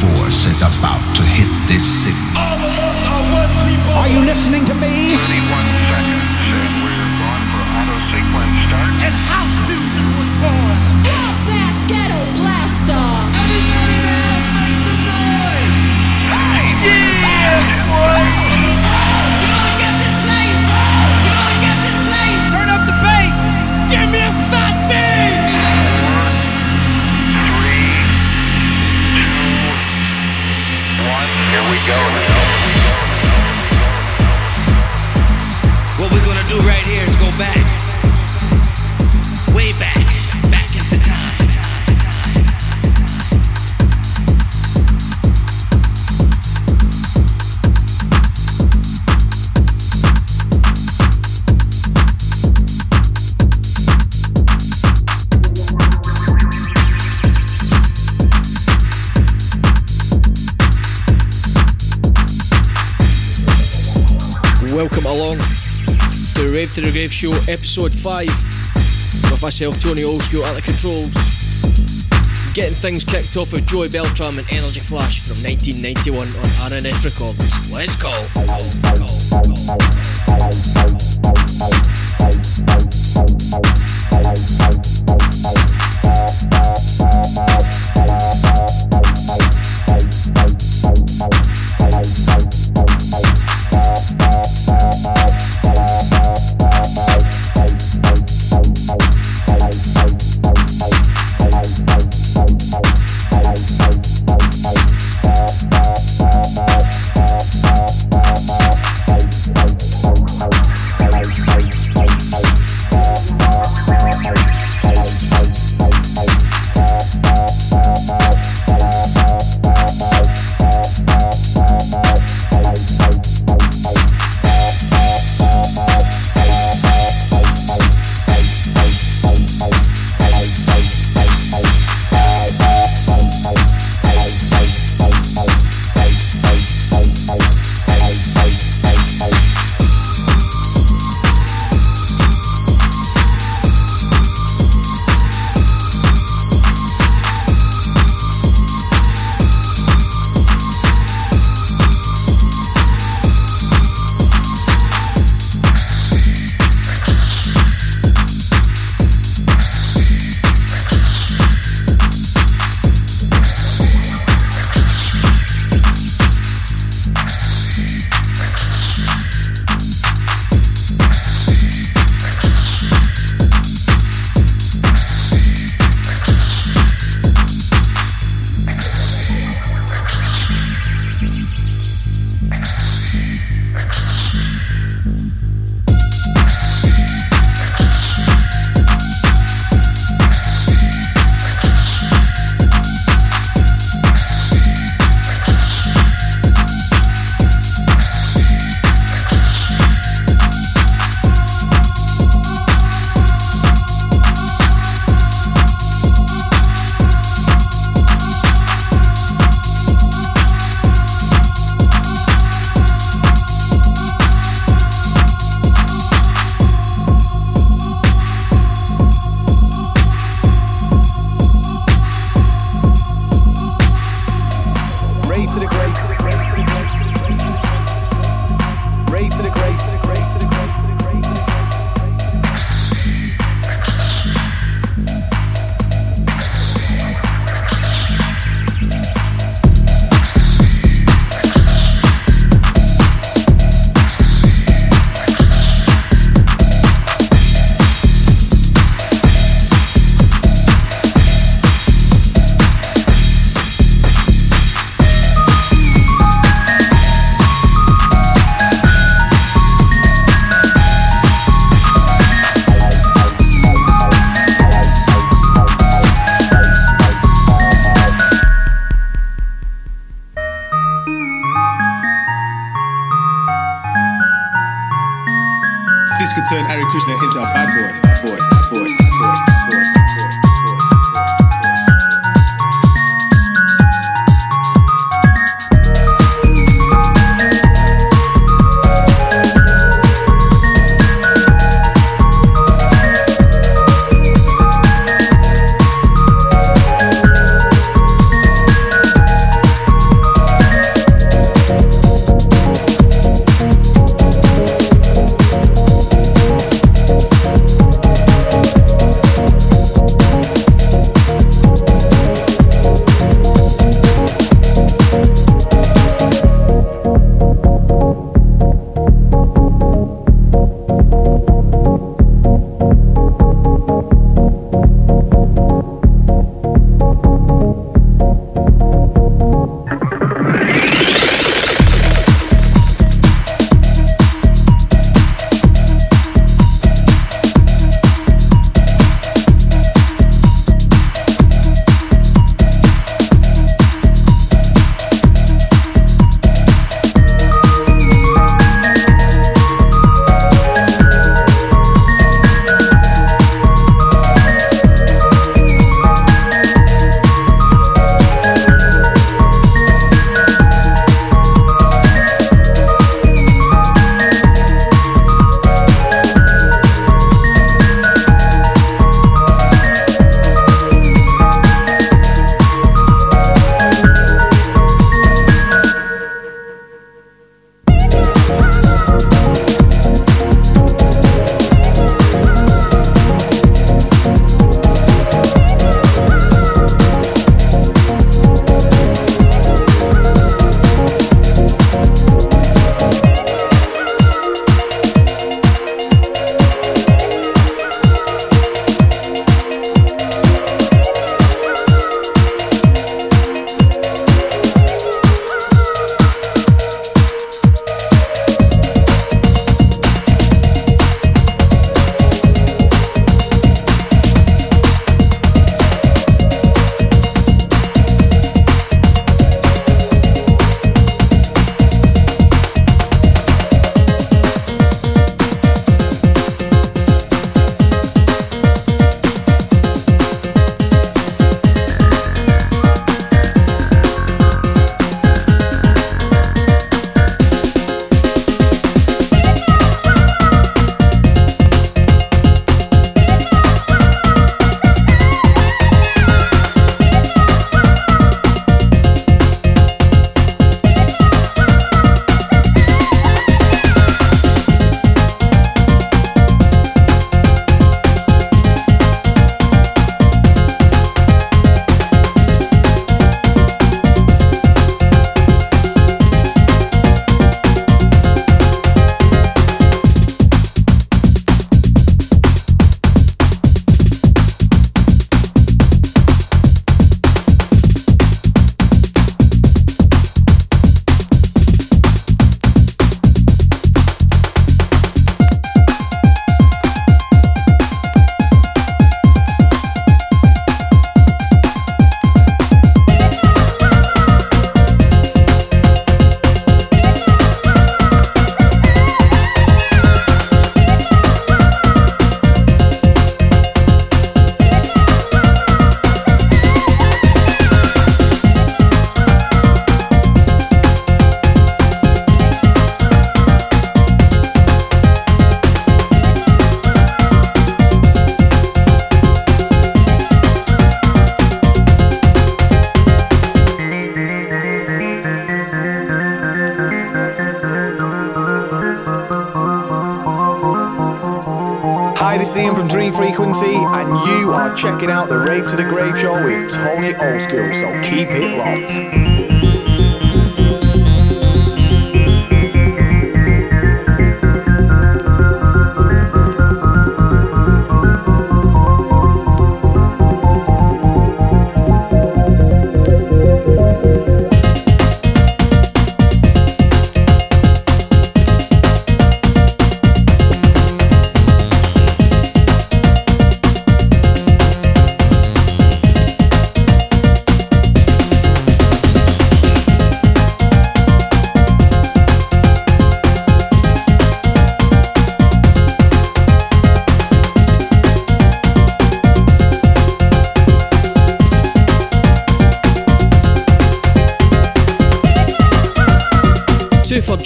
force is about to hit this city. Are you listening to me? do right here is go back. Wave Show, episode 5. With myself, Tony Oldschool, at the controls. Getting things kicked off with Joey Beltram and Energy Flash from 1991 on R&S Records. Let's go!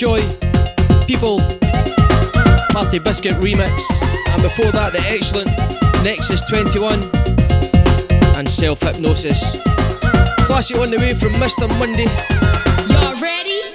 Joy, People, Party Biscuit remix, and before that, the excellent Nexus 21 and Self Hypnosis. Classic on the way from Mr. Monday. Y'all ready?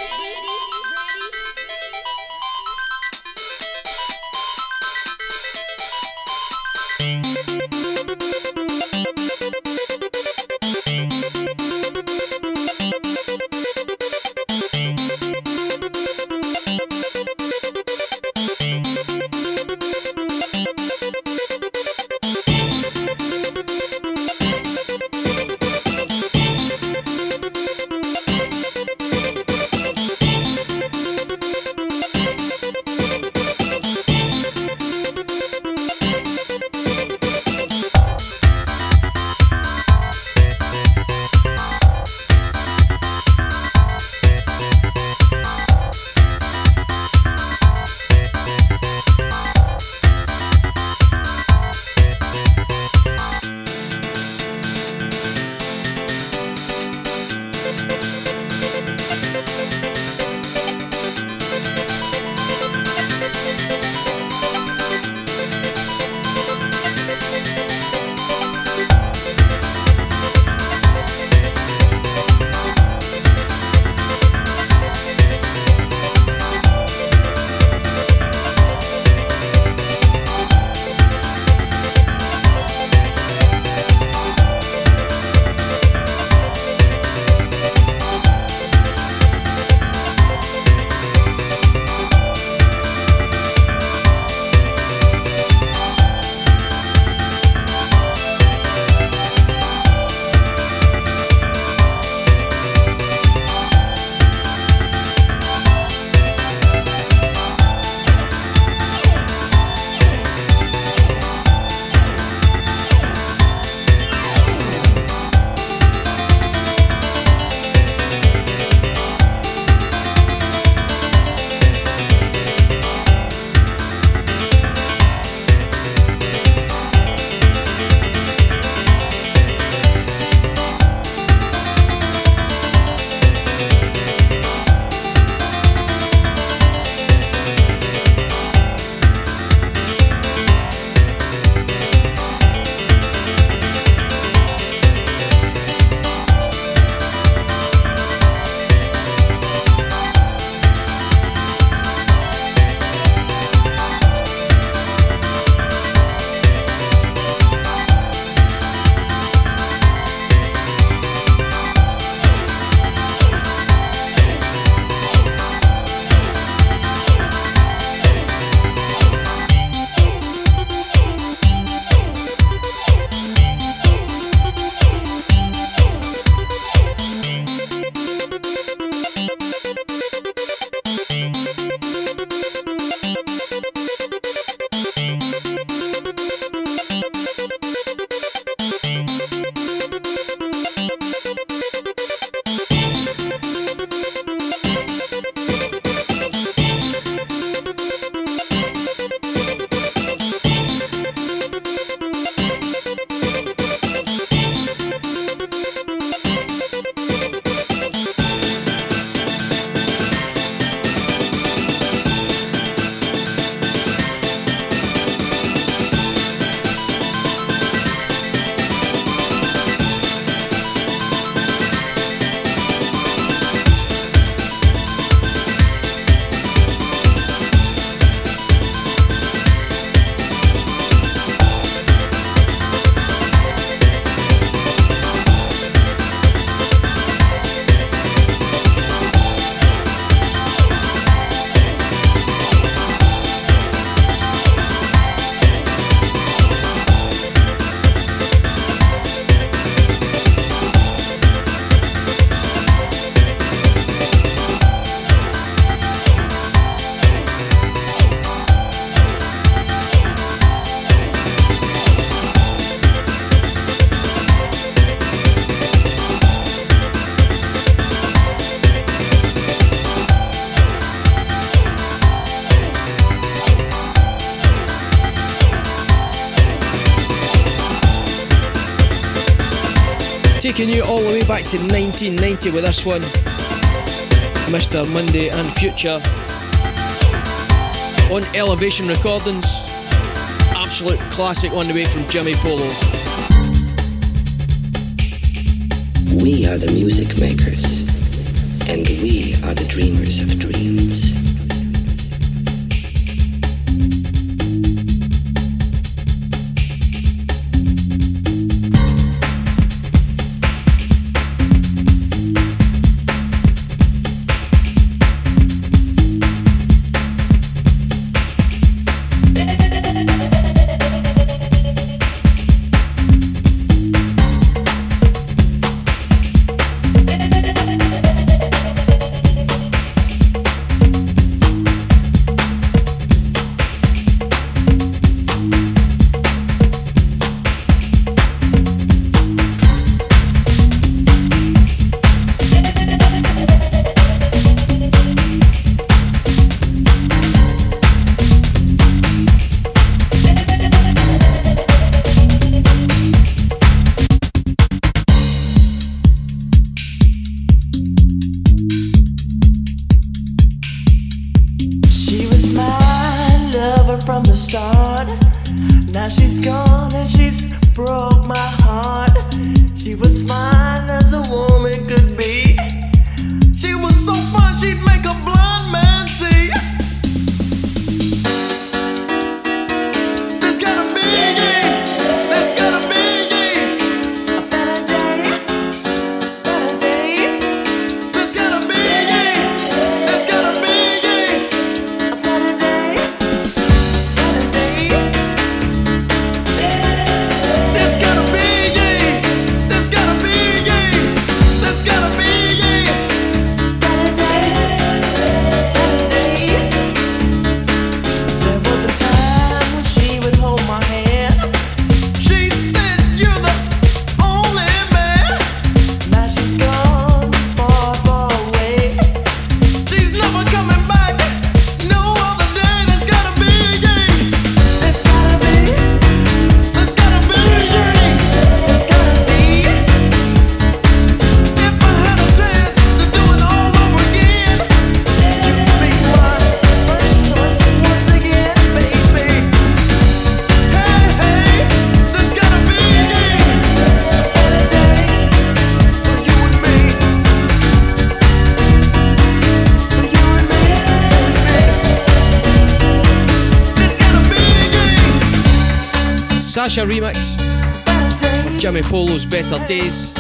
Taking you all the way back to 1990 with this one, Mr. Monday and Future on Elevation Recordings. Absolute classic on the way from Jimmy Polo. We are the music makers, and we are the dreamers of dreams. Sasha remix of Jimmy Polo's Better Days.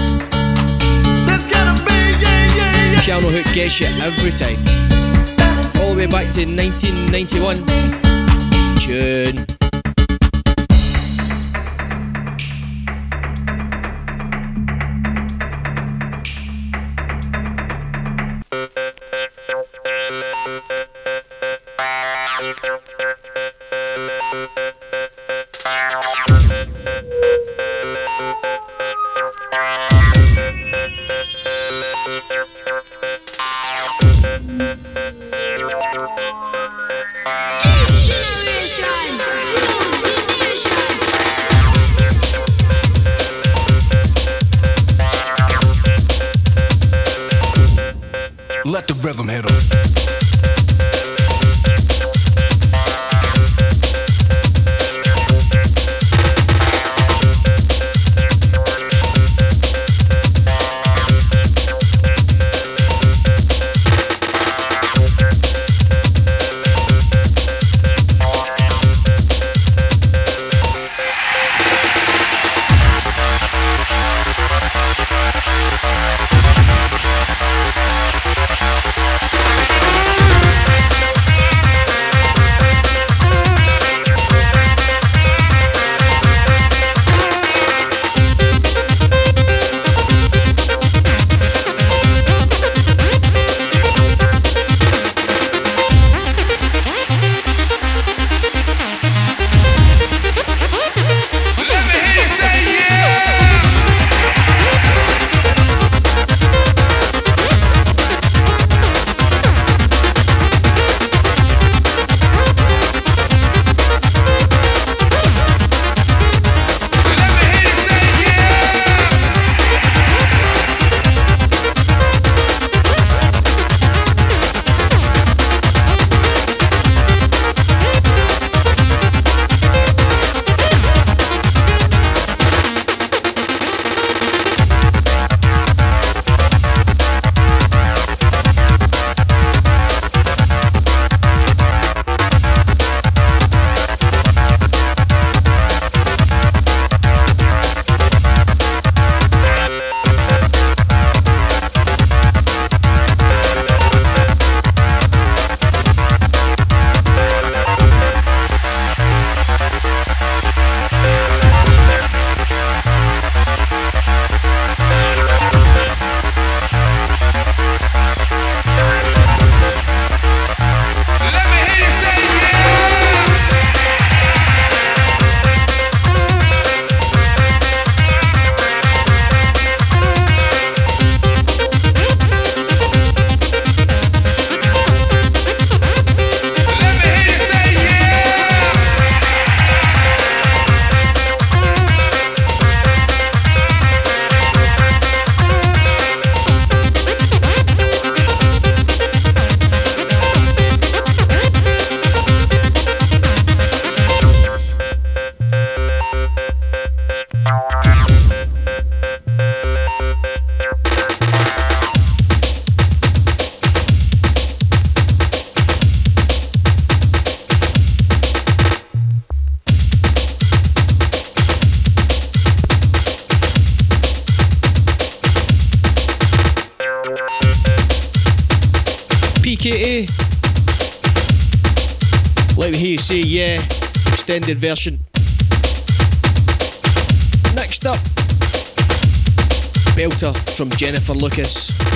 Piano hook gets you every time. All the way back to 1991. Extended version. Next up, Belter from Jennifer Lucas.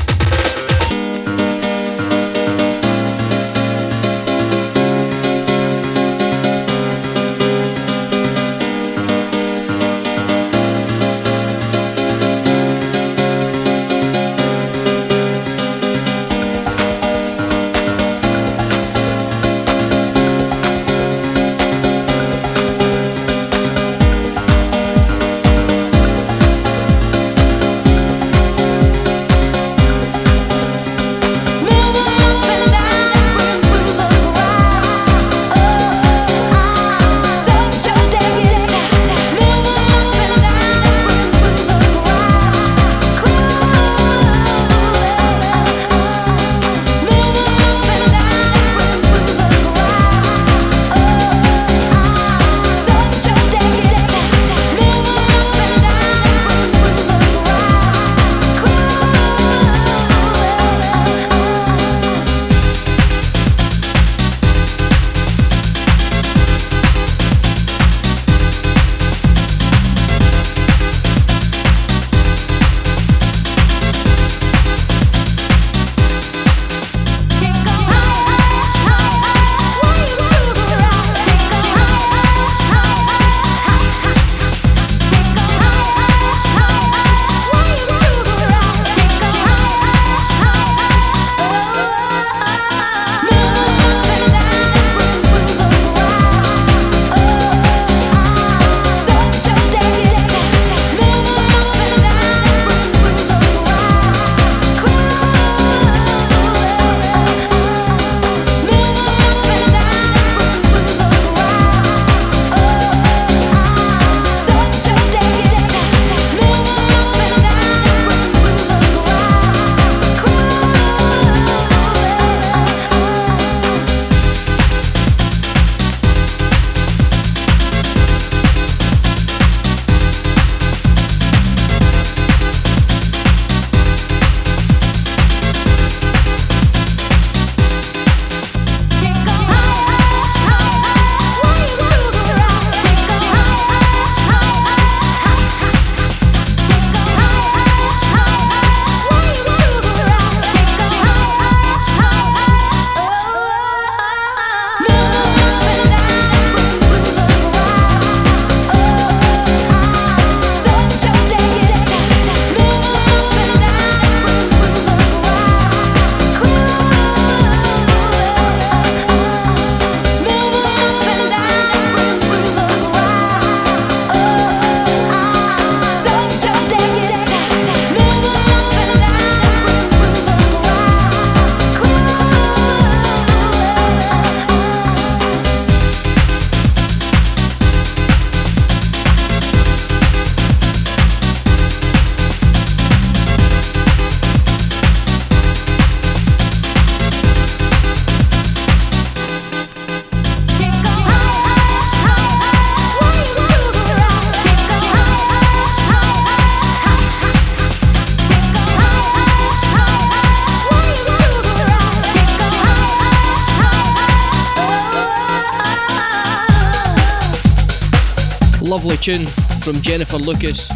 Tune from Jennifer Lucas.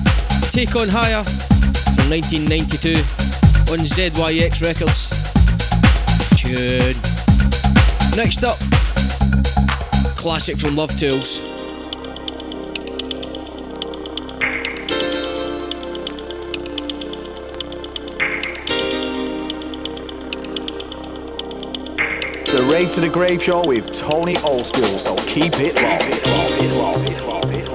Take on Higher from 1992 on ZYX Records. Tune. Next up, classic from Love Tools. The Rave to the Grave show with Tony Oldschool, so keep it locked. You gotta be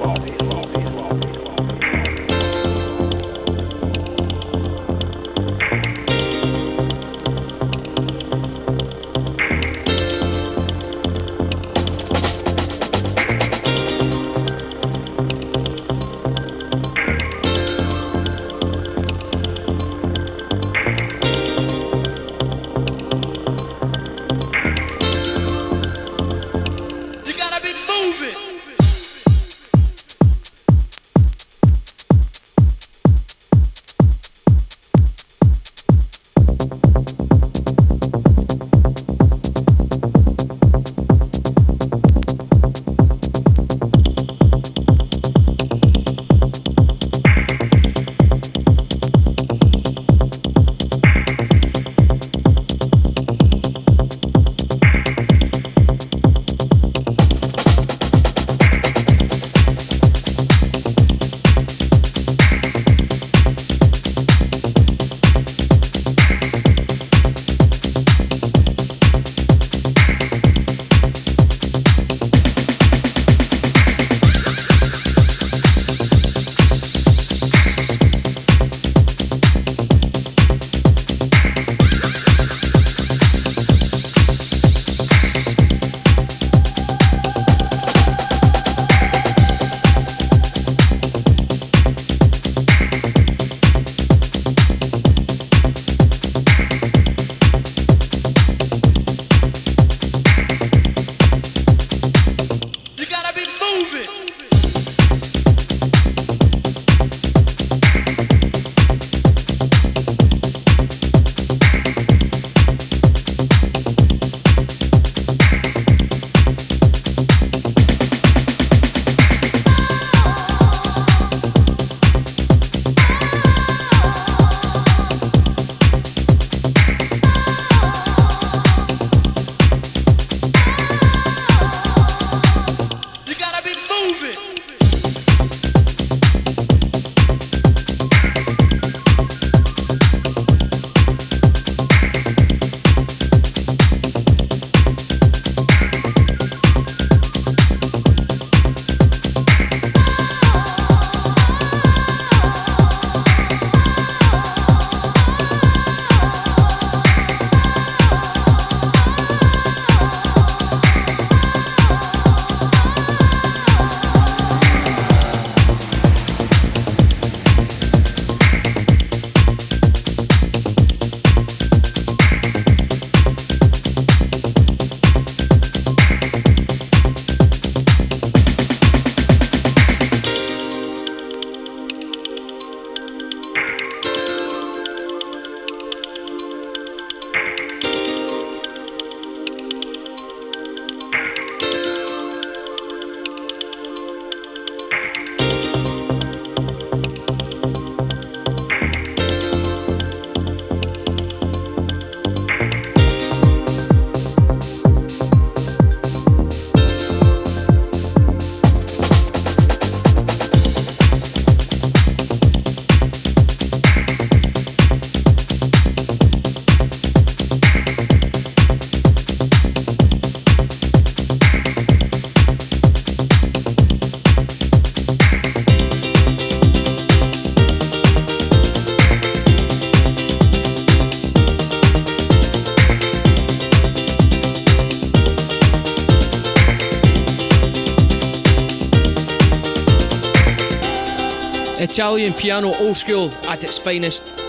piano, old school at its finest.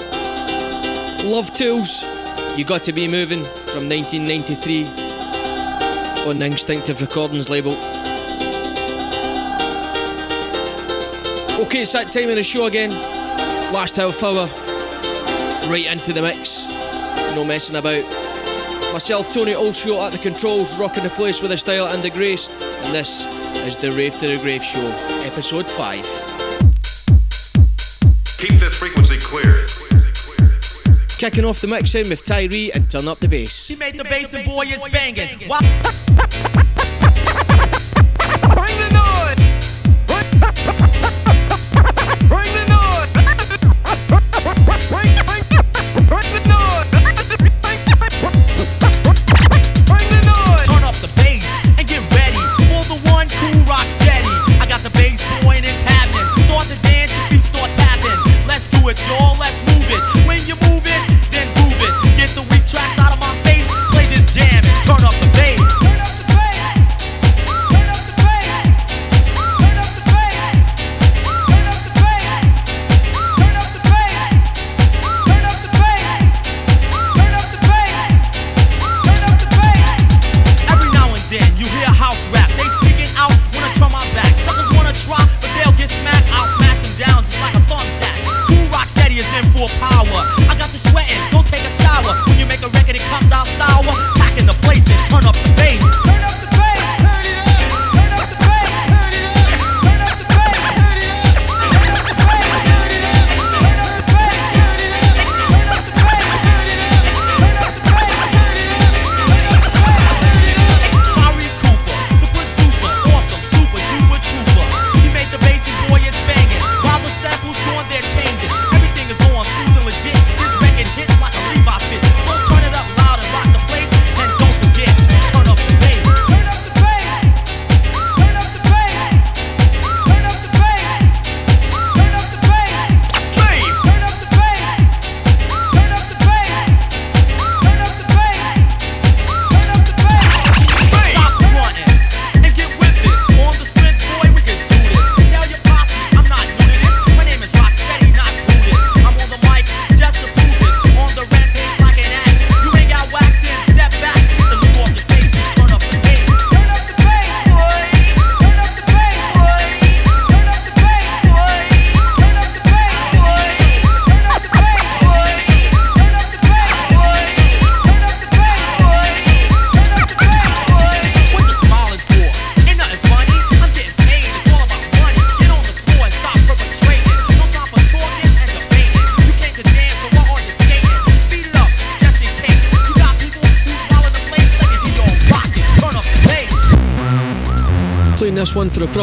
Love Tools, you got to be moving from 1993 on the Instinctive Recordings label. Okay, it's that time of the show again. Last half hour, right into the mix. No messing about. Myself, Tony Oldschool at the controls, rocking the place with the style and the grace. And this is the Rave to the Grave Show, episode 5. Keep that frequency clear. Kicking off the mixing with Tyree and turn up the bass. She made the bass and boy is banging. banging.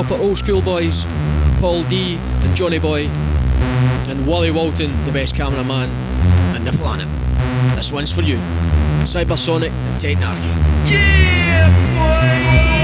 drop at Old School Boys, Paul D and Johnny Boy, and Wally Walton, the best cameraman on the planet. This one's for you, Cybersonik and Tate Yeah, boy!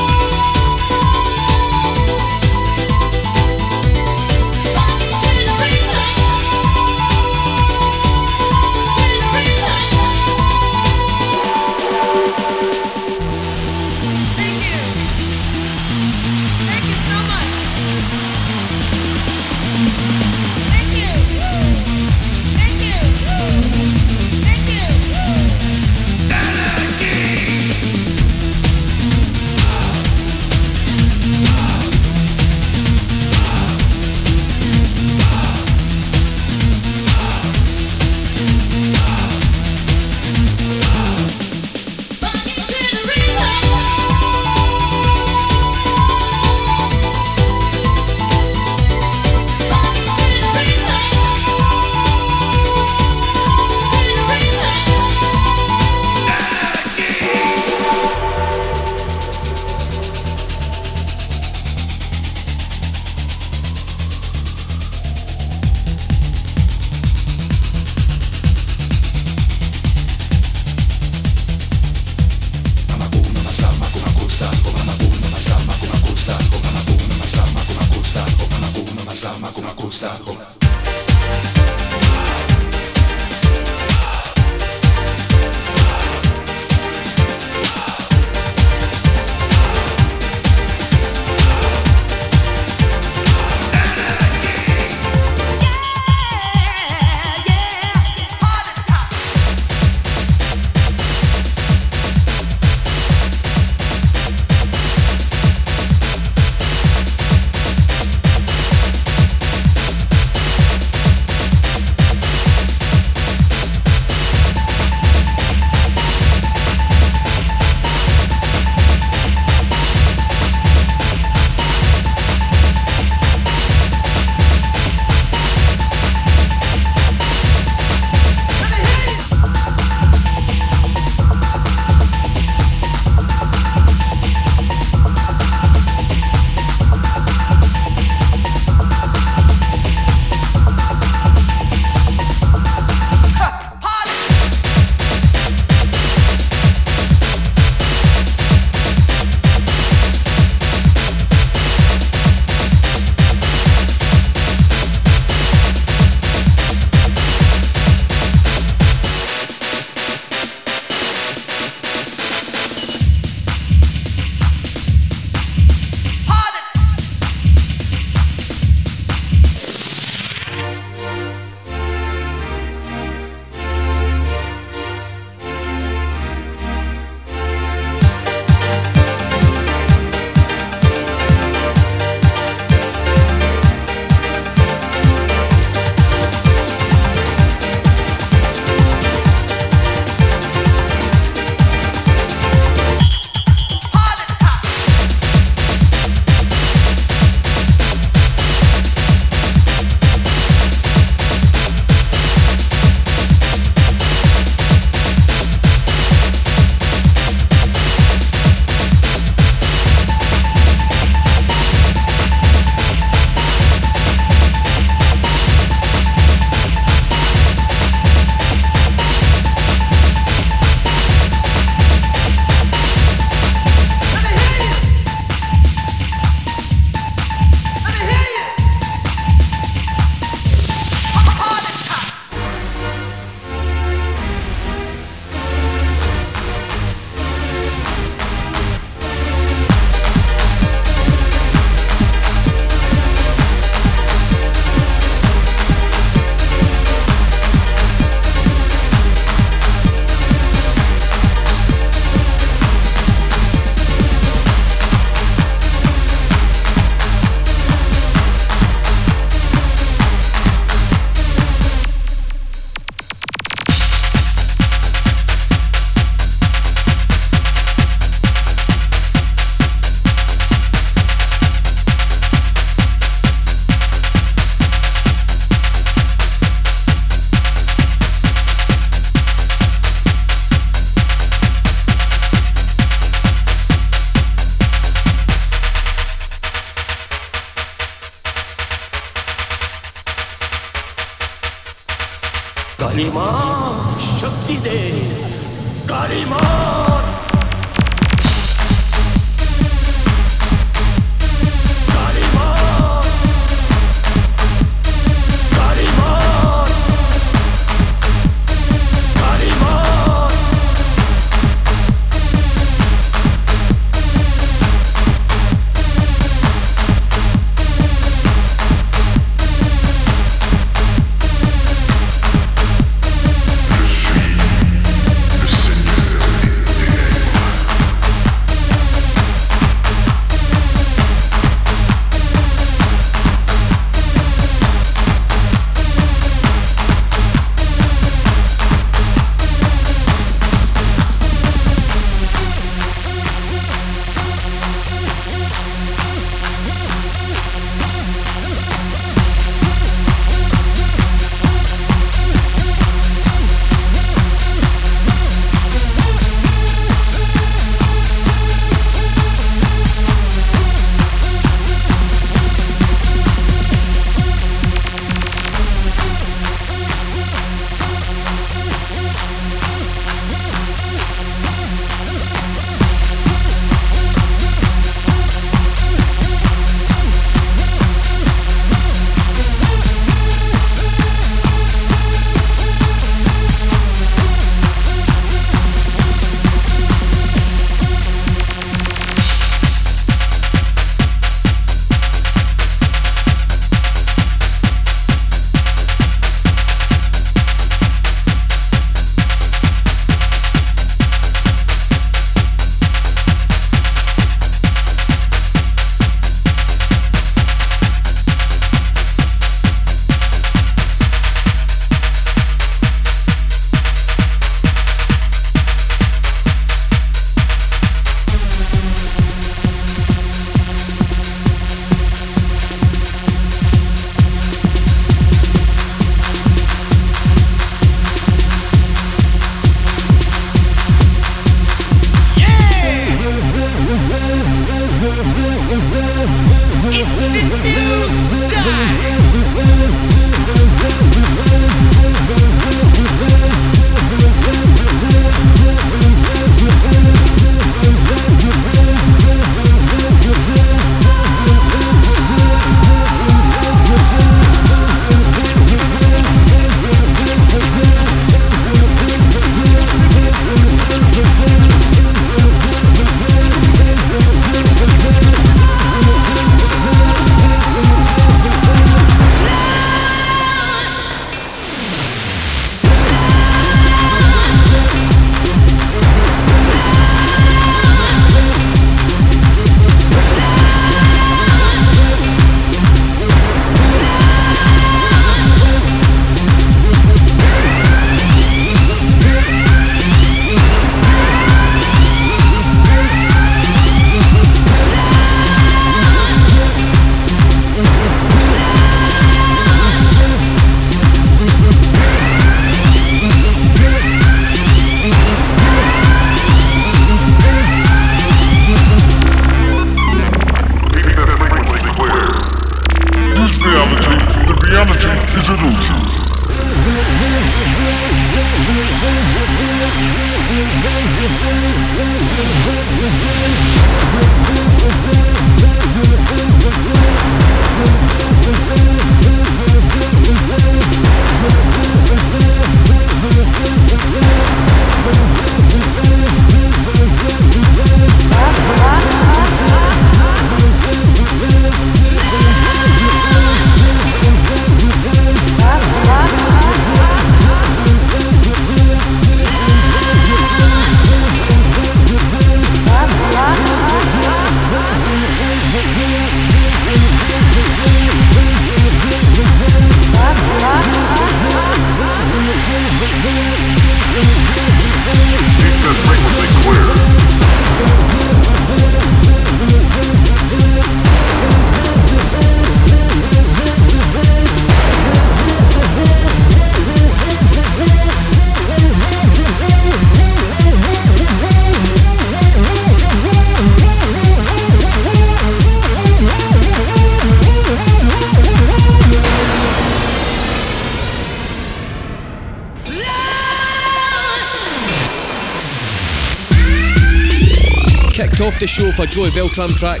Off the show a Joey Beltram track,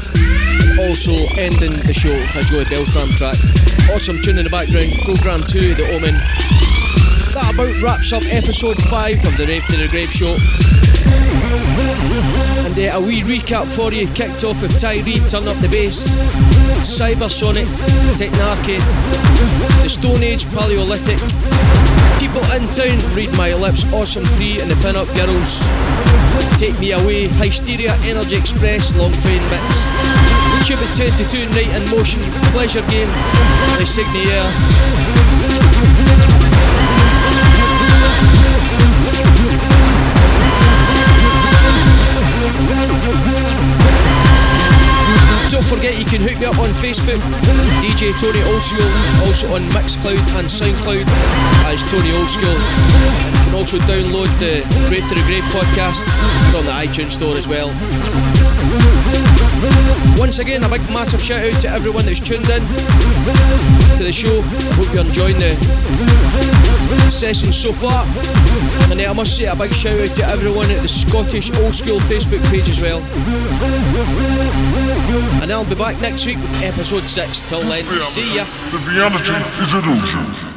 also ending the show a Joey Beltram track. Awesome tune in the background, Program 2, The Omen. That about wraps up episode 5 of the Rave to the Grave show. And uh, a wee recap for you, kicked off with Tyree, Turn Up the Bass, Cybersonik, Technarchy, The Stone Age Paleolithic, People in Town, Read My Lips, Awesome 3 and the Pin Up Girls, Take Me Away, Hysteria, Energy Express, Long Train Mix, Tube 22, Night in Motion, Pleasure Game, The Signier. Don't forget you can hook me up on Facebook, DJ Tony Oldschool, also on Mixcloud and Soundcloud as Tony Oldschool. You can also download the Rave to the Grave podcast from the iTunes store as well. Once again, a big massive shout out to everyone that's tuned in to the show. Hope you're enjoying the session so far. And uh, I must say a big shout out to everyone at the Scottish Old School Facebook page as well. And I'll be back next week with episode 6. Till then, see ya. The reality is illusion.